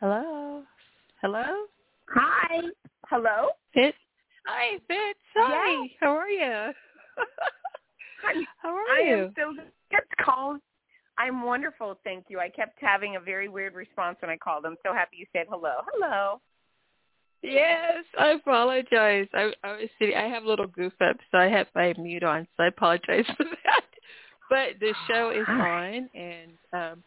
Hello. Hello. Hi. Hello? Fitz. Hi, Fitz. Hi. How are you? Hi. How are I you? am so kept calling. I'm wonderful, thank you. I kept having a very weird response when I called. I'm so happy you said hello. Hello. Yes, I apologize. I, I was sitting. I have a little goof up, so I have my mute on. So I apologize for that. But the show is on, and um,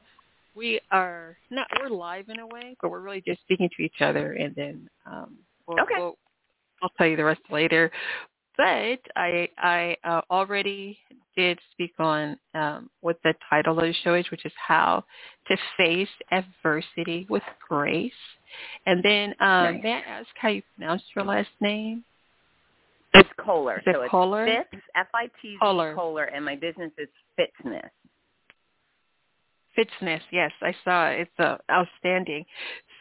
we are not. We're live in a way, but we're really just speaking to each other, and then um, we'll, Okay. we'll, I'll tell you the rest later. But I I uh, already did speak on um, what the title of the show is, which is how to face adversity with grace. And then um, Nice. may I ask how you pronounce your last name? It's Koehler. It so it's Koehler? Fitz, F-I-T-Z Koehler. Koehler, and my business is Fitzness. Fitzness, yes, I saw it. It's uh, outstanding.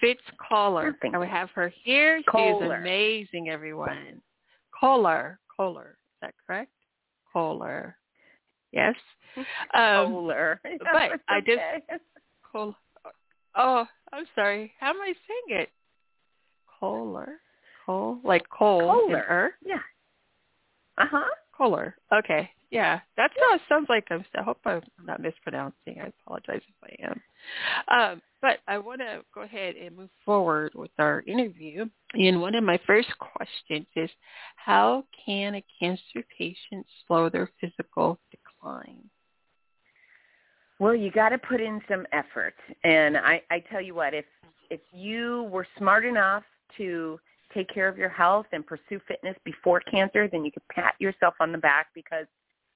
Fitz Caller. I would have her here. She is amazing, everyone. Koehler. Koehler. Is that correct? Koehler. Yes. Um, Koehler. but It's I okay. Koehler. Oh, I'm sorry. How am I saying it? Koehler. Coal, like coal Koehler. and earth. Yeah. Koehler. Okay. Yeah, that how sounds like. I'm, I hope I'm not mispronouncing. I apologize if I am. Um, but I want to go ahead and move forward with our interview. And one of my first questions is, how can a cancer patient slow their physical decline? Well, you got to put in some effort. And I, I tell you what, if if you were smart enough to take care of your health and pursue fitness before cancer, then you can pat yourself on the back because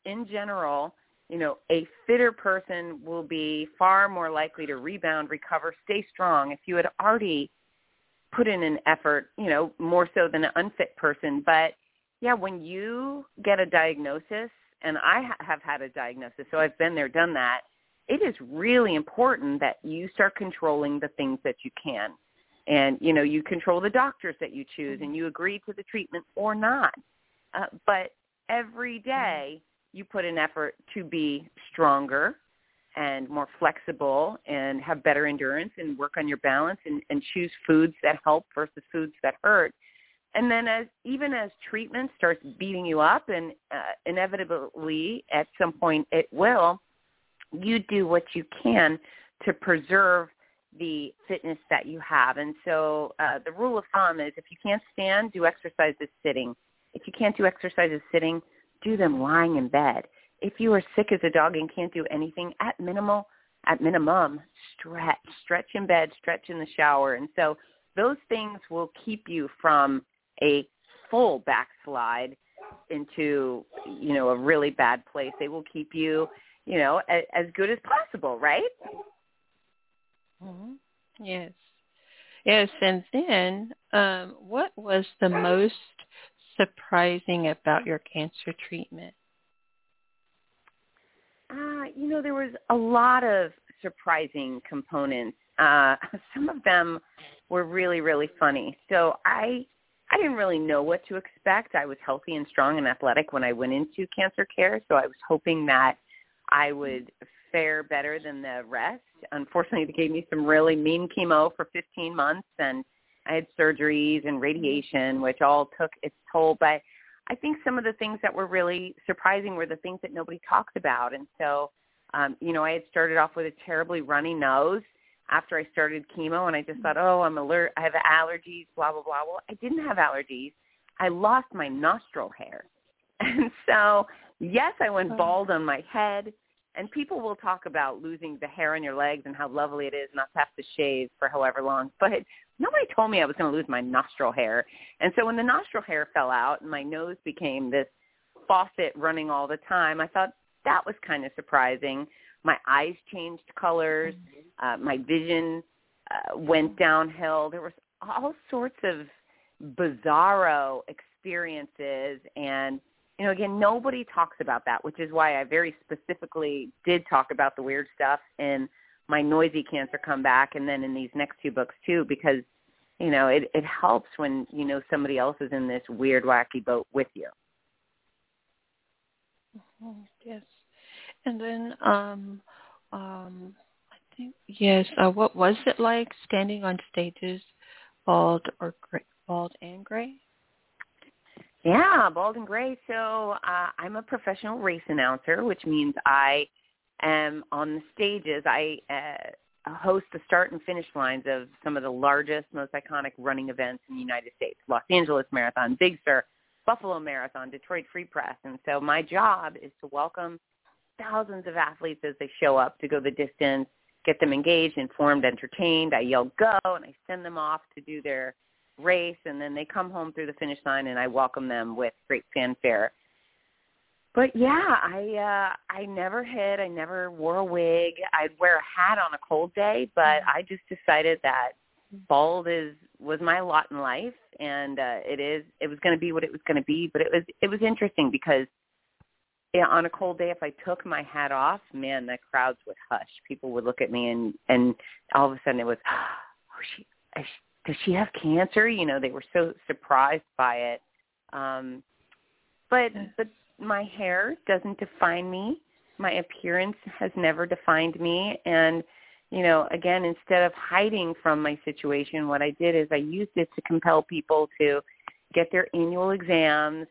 in general, you know, a fitter person will be far more likely to rebound, recover, stay strong if you had already put in an effort, you know, more so than an unfit person. But yeah, when you get a diagnosis, and I ha- have had a diagnosis, so I've been there, done that, it is really important that you start controlling the things that you can. And, you know, you control the doctors that you choose and you agree to the treatment or not. Uh, but every day you put an effort to be stronger and more flexible and have better endurance and work on your balance and, and choose foods that help versus foods that hurt. And then as even as treatment starts beating you up and uh, inevitably at some point it will, you do what you can to preserve the fitness that you have. And so uh, the rule of thumb is if you can't stand, do exercises sitting. If you can't do exercises sitting, do them lying in bed. If you are sick as a dog and can't do anything, at minimal, at minimum, stretch, stretch in bed, stretch in the shower. And so those things will keep you from a full backslide into, you know, a really bad place. They will keep you you know, as, as good as possible, right? Hmm Yes. Yes, and then um, what was the most surprising about your cancer treatment? Uh, you know, there was a lot of surprising components. Uh, some of them were really, really funny. So I I didn't really know what to expect. I was healthy and strong and athletic when I went into cancer care, so I was hoping that I would fare better than the rest. Unfortunately, they gave me some really mean chemo for 15 months, and I had surgeries and radiation, which all took its toll. But I think some of the things that were really surprising were the things that nobody talks about. And so, um, you know, I had started off with a terribly runny nose after I started chemo, and I just thought, oh, I'm alert. I have allergies, blah blah blah. Well, I didn't have allergies. I lost my nostril hair, and so yes, I went Oh. bald on my head. And people will talk about losing the hair on your legs and how lovely it is not to have to shave for however long. But nobody told me I was going to lose my nostril hair. And so when the nostril hair fell out and my nose became this faucet running all the time. I thought that was kind of surprising. My eyes changed colors. Uh, my vision uh, went downhill. There was all sorts of bizarro experiences and you know again nobody talks about that which is why i very specifically did talk about the weird stuff in my noisy cancer comeback and then in these next two books too because you know it it helps when you know somebody else is in this weird wacky boat with you. Mm-hmm. yes. And then um um i think yes uh, what was it like standing on stages bald or gray, bald and gray yeah, bald and gray. So uh, I'm a professional race announcer, which means I am on the stages. I uh, host the start and finish lines of some of the largest, most iconic running events in the United States: Los Angeles Marathon, Big Sur, Buffalo Marathon, Detroit Free Press. And so my job is to welcome thousands of athletes as they show up to go the distance, get them engaged, informed, entertained. I yell go, and I send them off to do their race and then they come home through the finish line and I welcome them with great fanfare. But yeah, I uh I never hid, I never wore a wig. I'd wear a hat on a cold day, but I just decided that bald is was my lot in life and uh it is it was going to be what it was going to be, but it was it was interesting because yeah, on a cold day if I took my hat off, man, the crowds would hush. People would look at me and and all of a sudden it was oh she does she have cancer? You know, they were so surprised by it. Um, but but my hair doesn't define me. My appearance has never defined me. And you know, again, instead of hiding from my situation, what I did is I used it to compel people to get their annual exams,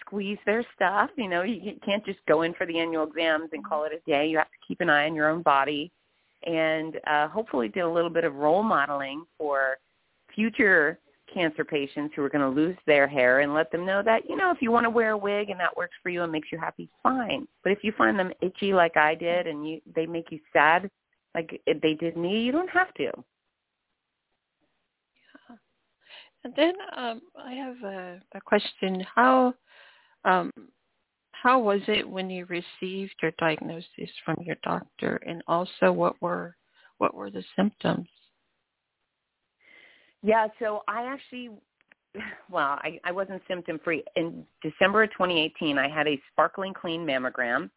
squeeze their stuff. You know, you can't just go in for the annual exams and call it a day. You have to keep an eye on your own body, and uh, hopefully did a little bit of role modeling for future cancer patients who are going to lose their hair and let them know that, you know, if you want to wear a wig and that works for you and makes you happy, fine. But if you find them itchy like I did and you they make you sad like they did me, you don't have to. Yeah. And then um I have a, a question. How um how was it when you received your diagnosis from your doctor and also what were what were the symptoms? Yeah, so I actually, well, I, I wasn't symptom free. In December of 2018, I had a sparkling clean mammogram.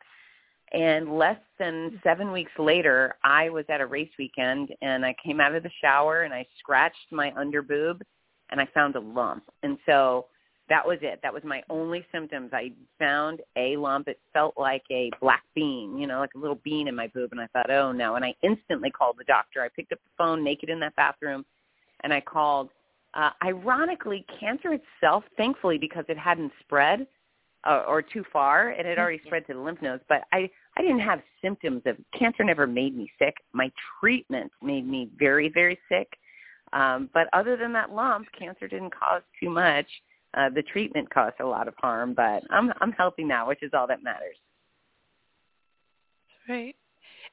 And less than seven weeks later, I was at a race weekend and I came out of the shower and I scratched my under boob and I found a lump. And so that was it. That was my only symptoms. I found a lump. It felt like a black bean, you know, like a little bean in my boob. And I thought, oh no. And I instantly called the doctor. I picked up the phone naked in that bathroom and I called. Uh, ironically, cancer itself, thankfully, because it hadn't spread uh, or too far, it had already spread to the lymph nodes. But I, I didn't have symptoms of cancer. Never made me sick. My treatment made me very, very sick. Um, but other than that lump, cancer didn't cause too much. Uh, the treatment caused a lot of harm, but I'm I'm healthy now, which is all that matters. Right.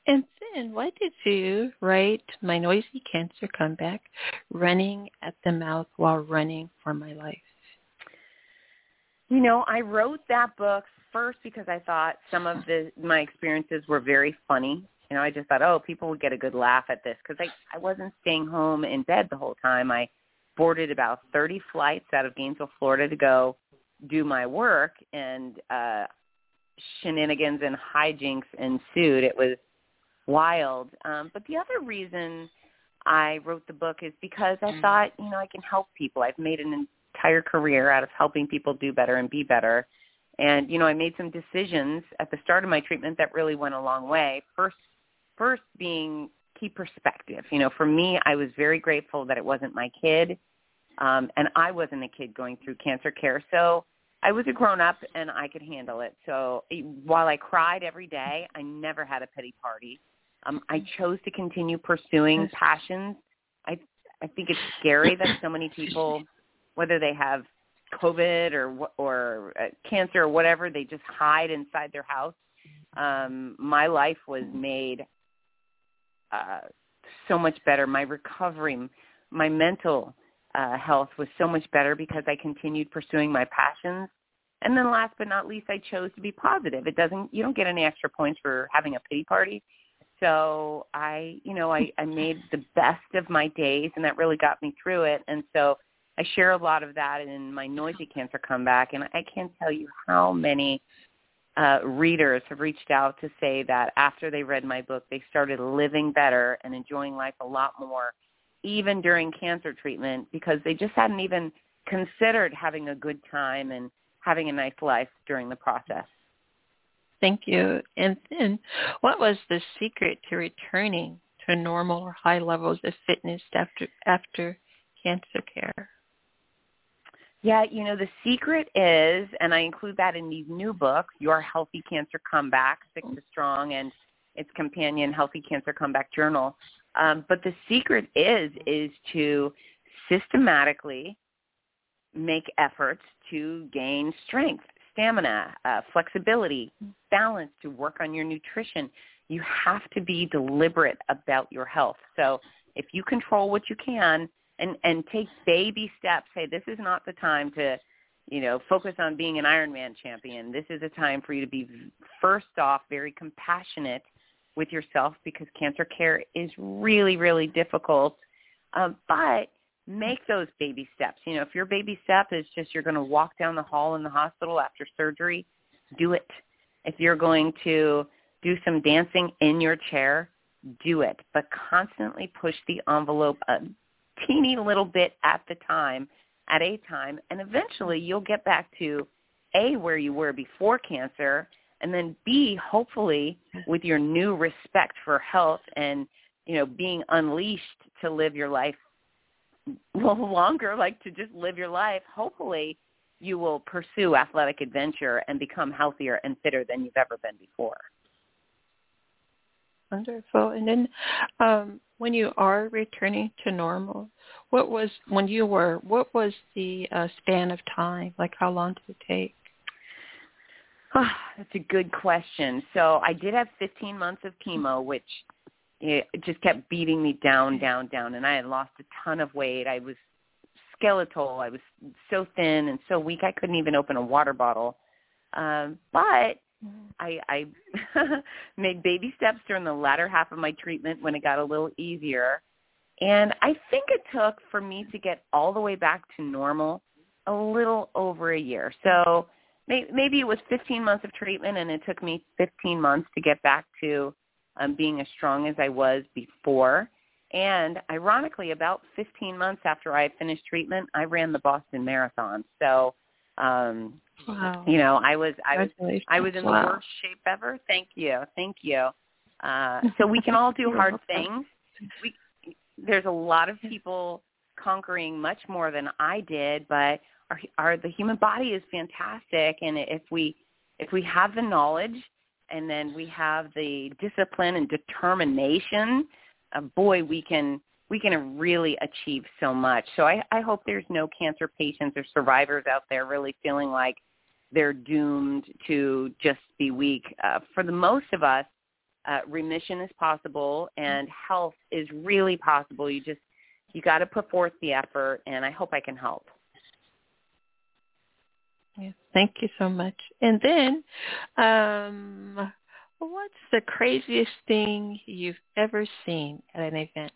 And then why did you write My Noisy Cancer Comeback running at the mouth while running for my life? You know, I wrote that book first because I thought some of the my experiences were very funny. You know, I just thought, oh, people would get a good laugh at this because I I wasn't staying home in bed the whole time. I boarded about 30 flights out of Gainesville, Florida to go do my work and uh shenanigans and hijinks ensued. It was wild. Um, but the other reason I wrote the book is because I mm-hmm. thought, you know, I can help people. I've made an entire career out of helping people do better and be better. And, you know, I made some decisions at the start of my treatment that really went a long way. First, first being keep perspective. You know, for me, I was very grateful that it wasn't my kid. Um, and I wasn't a kid going through cancer care. So I was a grown up and I could handle it. So while I cried every day, I never had a pity party. Um, I chose to continue pursuing passions. I I think it's scary that so many people, whether they have COVID or or uh, cancer or whatever, they just hide inside their house. Um, my life was made uh, so much better. My recovery, my mental uh, health was so much better because I continued pursuing my passions And then last but not least, I chose to be positive. It doesn't, you don't get any extra points for having a pity party. So I, you know, I, I made the best of my days and that really got me through it. And so I share a lot of that in my noisy cancer comeback. And I can't tell you how many uh, readers have reached out to say that after they read my book, they started living better and enjoying life a lot more, even during cancer treatment, because they just hadn't even considered having a good time and having a nice life during the process. Thank you. And then what was the secret to returning to normal or high levels of fitness after after cancer care? Yeah, you know, the secret is, and I include that in these new books, Your Healthy Cancer Comeback, Sick to Strong, and its companion, Healthy Cancer Comeback Journal. Um, but the secret is, is to systematically make efforts to gain strength, stamina, uh, flexibility, balance, to work on your nutrition. You have to be deliberate about your health. So if you control what you can, and and take baby steps. Hey, this is not the time to, you know, focus on being an Ironman champion. This is a time for you to be first off very compassionate with yourself because cancer care is really really difficult. Um, but make those baby steps. You know, if your baby step is just you're going to walk down the hall in the hospital after surgery, do it. If you're going to do some dancing in your chair, do it. But constantly push the envelope a teeny little bit at the time, at a time, and eventually you'll get back to A, where you were before cancer, and then B, hopefully with your new respect for health and, you know, being unleashed to live your life longer, like to just live your life, hopefully you will pursue athletic adventure and become healthier and fitter than you've ever been before. Wonderful. And then um, when you are returning to normal, what was when you were? What was the uh, span of time? Like how long did it take? Oh, that's a good question. So I did have 15 months of chemo, which it just kept beating me down, down, down, and I had lost a ton of weight. I was skeletal. I was so thin and so weak I couldn't even open a water bottle. Um, but I, I made baby steps during the latter half of my treatment when it got a little easier. And I think it took for me to get all the way back to normal a little over a year. So maybe it was 15 months of treatment and it took me 15 months to get back to um, being as strong as I was before. And ironically, about 15 months after I finished treatment, I ran the Boston Marathon. So um, Wow. You know, I was I was I was in wow. the worst shape ever. Thank you. Thank you. Uh so we can all do hard things. We there's a lot of people conquering much more than I did, but our our the human body is fantastic and if we if we have the knowledge and then we have the discipline and determination, uh, boy, we can we can really achieve so much. So I, I hope there's no cancer patients or survivors out there really feeling like they're doomed to just be weak. Uh, for the most of us, uh, remission is possible and health is really possible. You just you got to put forth the effort, and I hope I can help. Yeah, thank you so much. And then, um, what's the craziest thing you've ever seen at an event?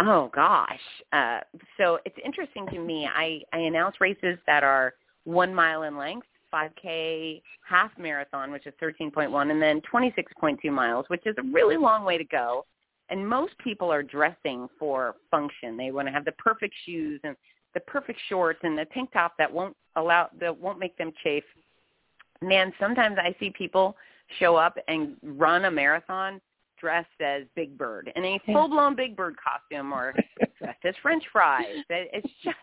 Oh gosh. Uh, so it's interesting to me. I, I announce races that are one mile in length, 5K half marathon, which is 13.1, and then 26.2 miles, which is a really long way to go. And most people are dressing for function. They want to have the perfect shoes and the perfect shorts and the tank top that won't allow that won't make them chafe. Man, sometimes I see people show up and run a marathon dressed as Big Bird in a full blown Big Bird costume or dressed as French fries. It's just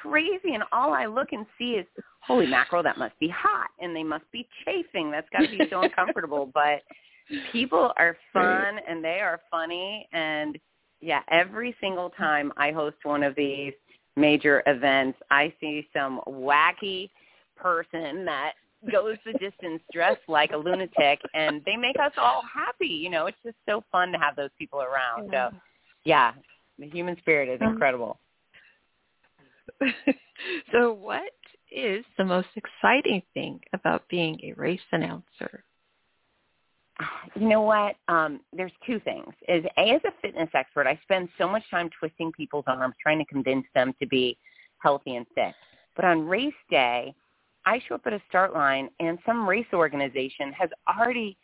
crazy and all I look and see is holy mackerel that must be hot and they must be chafing. That's got to be so uncomfortable. But people are fun and they are funny and yeah, every single time I host one of these major events, I see some wacky person that goes the distance dressed like a lunatic and they make us all happy. You know, it's just so fun to have those people around. So yeah, the human spirit is um, incredible. so what is the most exciting thing about being a race announcer? You know what? Um, there's two things. Is a as a fitness expert, I spend so much time twisting people's arms, trying to convince them to be healthy and fit. But on race day, I show up at a start line, and some race organization has already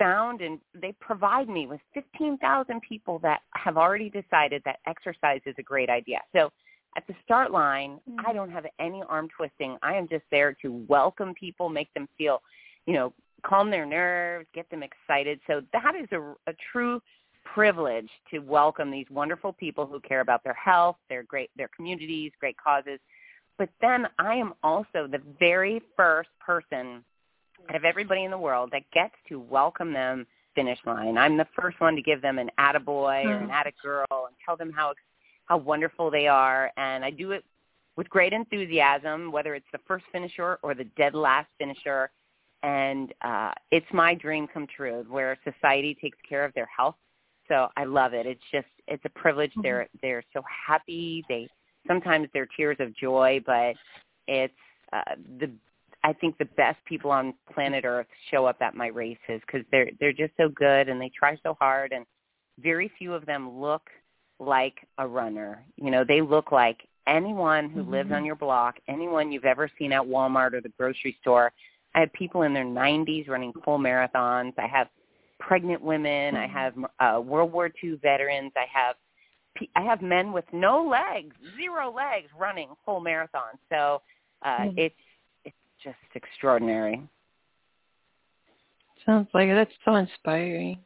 found and they provide me with 15,000 people that have already decided that exercise is a great idea. So at the start line, mm-hmm. I don't have any arm twisting. I am just there to welcome people, make them feel, you know, calm their nerves, get them excited. So that is a, a true privilege to welcome these wonderful people who care about their health, their great, their communities, great causes. But then I am also the very first person out of everybody in the world that gets to welcome them finish line. I'm the first one to give them an attaboy or an hmm. attagirl and tell them how how wonderful they are. And I do it with great enthusiasm, whether it's the first finisher or the dead last finisher. And uh, it's my dream come true, where society takes care of their health. So I love it. It's just it's a privilege. Mm-hmm. They're they're so happy. They sometimes they're tears of joy, but it's uh, the I think the best people on planet Earth show up at my races because they're they're just so good and they try so hard and very few of them look like a runner. You know, they look like anyone who mm-hmm. lives on your block, anyone you've ever seen at Walmart or the grocery store. I have people in their 90s running full marathons. I have pregnant women. Mm-hmm. I have uh, World War II veterans. I have I have men with no legs, zero legs, running full marathons. So uh, mm-hmm. it's it's just extraordinary. Sounds like that's so inspiring.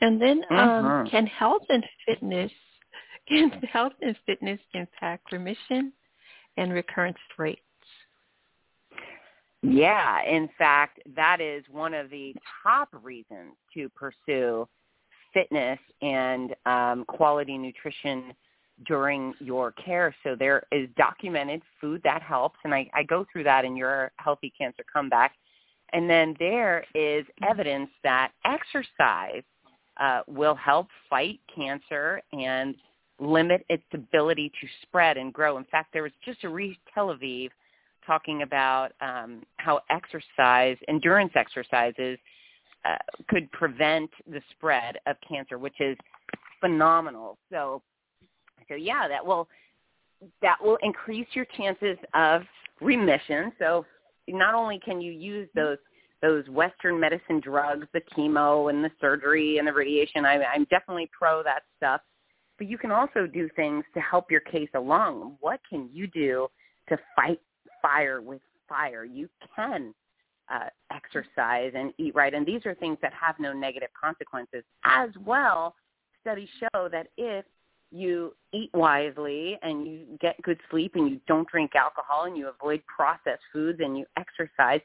And then, um, mm-hmm. can health and fitness can health and fitness impact remission and recurrence rates? Yeah, in fact, that is one of the top reasons to pursue fitness and um, quality nutrition during your care. So there is documented food that helps, and I, I go through that in your Healthy Cancer Comeback. And then there is evidence that exercise uh, will help fight cancer and limit its ability to spread and grow. In fact, there was just a Reese Tel Aviv talking about um, how exercise, endurance exercises, uh, could prevent the spread of cancer, which is phenomenal. So, so yeah, that will that will increase your chances of remission. So, not only can you use those those Western medicine drugs, the chemo and the surgery and the radiation, I, I'm definitely pro that stuff but you can also do things to help your case along. What can you do to fight fire with fire? You can uh, exercise and eat right, and these are things that have no negative consequences. As well, studies show that if you eat wisely and you get good sleep and you don't drink alcohol and you avoid processed foods and you exercise,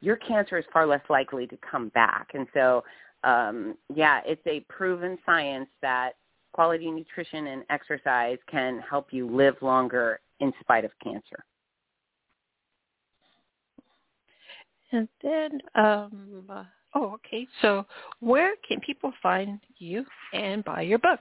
your cancer is far less likely to come back. And so, um, yeah, it's a proven science that quality nutrition and exercise can help you live longer in spite of cancer. And then, um, oh, okay. So, where can people find you and buy your book?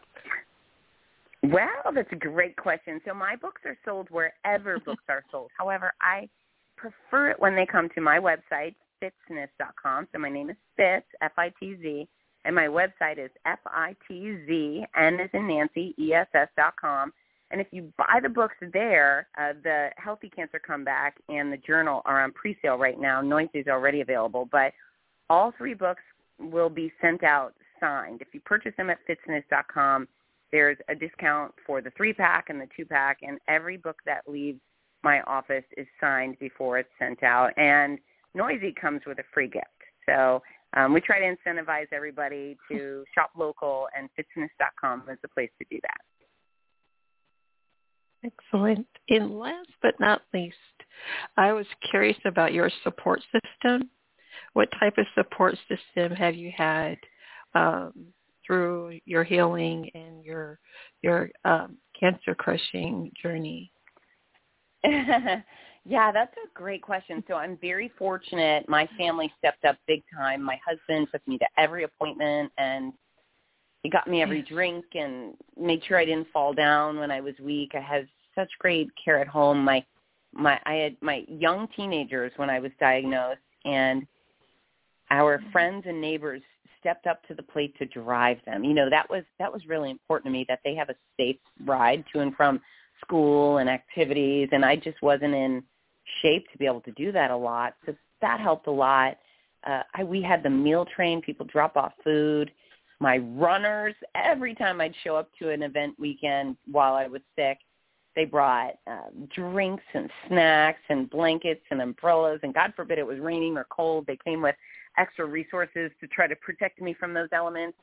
Well, that's a great question. So, my books are sold wherever books are sold. However, I prefer it when they come to my website, fitzness.com. So, my name is Fitz, F-I-T-Z, and my website is F-I-T-Z, N as in Nancy, E-S-S dot com. And if you buy the books there, uh, the Healthy Cancer Comeback and the journal are on pre-sale right now. Noisy is already available, but all three books will be sent out signed. If you purchase them at fitzness.com, there's a discount for the three-pack and the two-pack, and every book that leaves my office is signed before it's sent out. And Noisy comes with a free gift. So um, we try to incentivize everybody to shop local, and fitzness.com is the place to do that. Excellent. And last but not least, I was curious about your support system. What type of support system have you had um, through your healing and your your um, cancer crushing journey? Yeah, that's a great question. So I'm very fortunate. My family stepped up big time. My husband took me to every appointment and he got me every drink and made sure I didn't fall down when I was weak. I had such great care at home. My my I had my young teenagers when I was diagnosed, and our mm-hmm. friends and neighbors stepped up to the plate to drive them. You know, that was that was really important to me that they have a safe ride to and from school and activities and I just wasn't in shape to be able to do that a lot. So that helped a lot. Uh I we had the meal train, people drop off food. My runners, every time I'd show up to an event weekend while I was sick, they brought uh, drinks and snacks and blankets and umbrellas and God forbid it was raining or cold. They came with extra resources to try to protect me from those elements.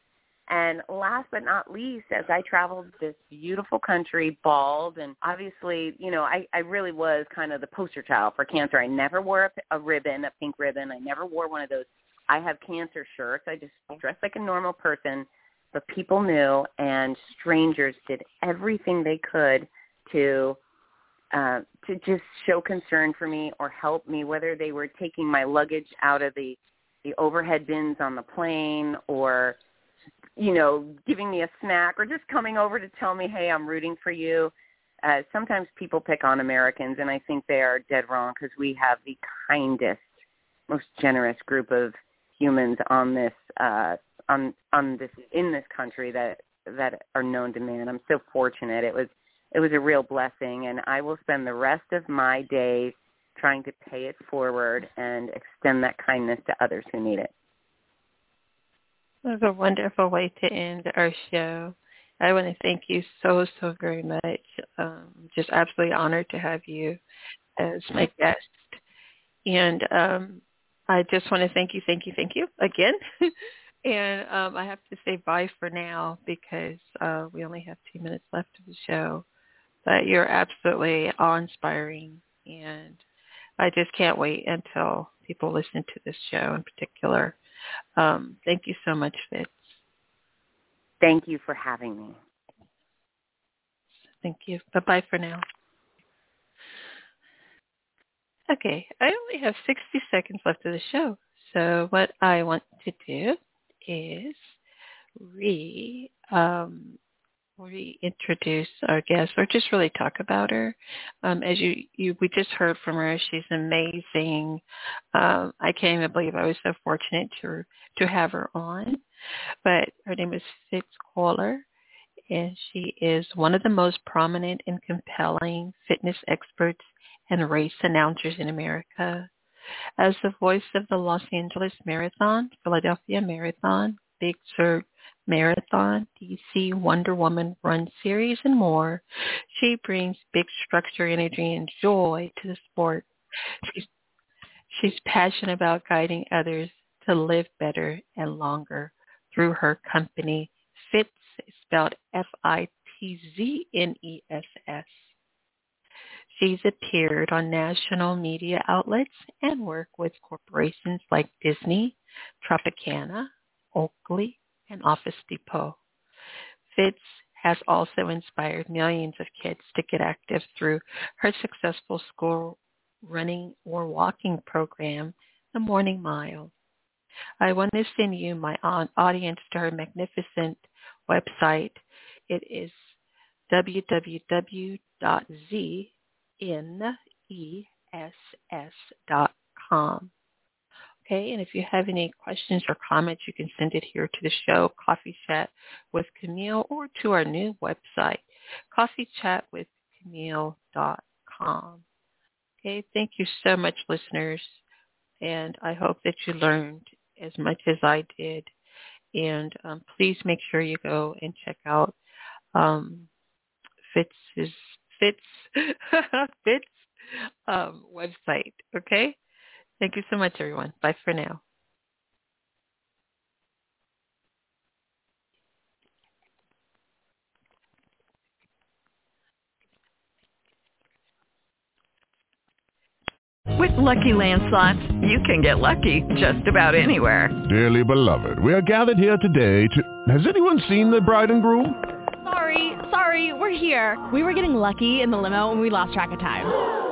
And last but not least, as I traveled this beautiful country, bald, and obviously, you know, I, I really was kind of the poster child for cancer. I never wore a, a ribbon, a pink ribbon. I never wore one of those I have cancer shirts. I just dressed like a normal person, but people knew, and strangers did everything they could to uh, to just show concern for me or help me, whether they were taking my luggage out of the the overhead bins on the plane or you know giving me a snack or just coming over to tell me hey i'm rooting for you. Uh, sometimes people pick on americans and i think they are dead wrong because we have the kindest most generous group of humans on this uh on on this in this country that that are known to man. I'm so fortunate. It was it was a real blessing and i will spend the rest of my days trying to pay it forward and extend that kindness to others who need it. That's a wonderful way to end our show. I want to thank you so, so very much. Um, just absolutely honored to have you as my guest. And um, I just want to thank you, thank you, thank you again. and um, I have to say bye for now because uh, we only have two minutes left of the show. But you're absolutely awe-inspiring and I just can't wait until people listen to this show in particular. Um, thank you so much, Fitz. Thank you for having me. Thank you. Bye-bye for now. Okay, I only have 60 seconds left of the show. So what I want to do is re um, reintroduce our guest or just really talk about her. Um, as you, you, we just heard from her. She's amazing. Um, I can't even believe I was so fortunate to to have her on. But her name is Fitz Koehler, and she is one of the most prominent and compelling fitness experts and race announcers in America. As the voice of the Los Angeles Marathon, Philadelphia Marathon, Big Sur Marathon, DC, Wonder Woman Run Series, and more. She brings big structure, energy, and joy to the sport. She's, she's passionate about guiding others to live better and longer through her company, Fitzness, spelled F-I-T-Z-N-E-S-S. She's appeared on national media outlets and worked with corporations like Disney, Tropicana, Oakley, and Office Depot. Fitz has also inspired millions of kids to get active through her successful school running or walking program, The Morning Mile. I want to send you my audience to her magnificent website. It is www.fitzness.com. Okay, and if you have any questions or comments, you can send it here to the show, Coffee Chat with Camille, or to our new website, coffeechatwithcamille.com. Okay, thank you so much, listeners, and I hope that you learned as much as I did. And um, please make sure you go and check out um, Fitz's Fitz Fitz um, website. Okay. Thank you so much, everyone. Bye for now. With Lucky Land slots, you can get lucky just about anywhere. Dearly beloved, we are gathered here today to... Has anyone seen the bride and groom? Sorry, sorry, we're here. We were getting lucky in the limo and we lost track of time.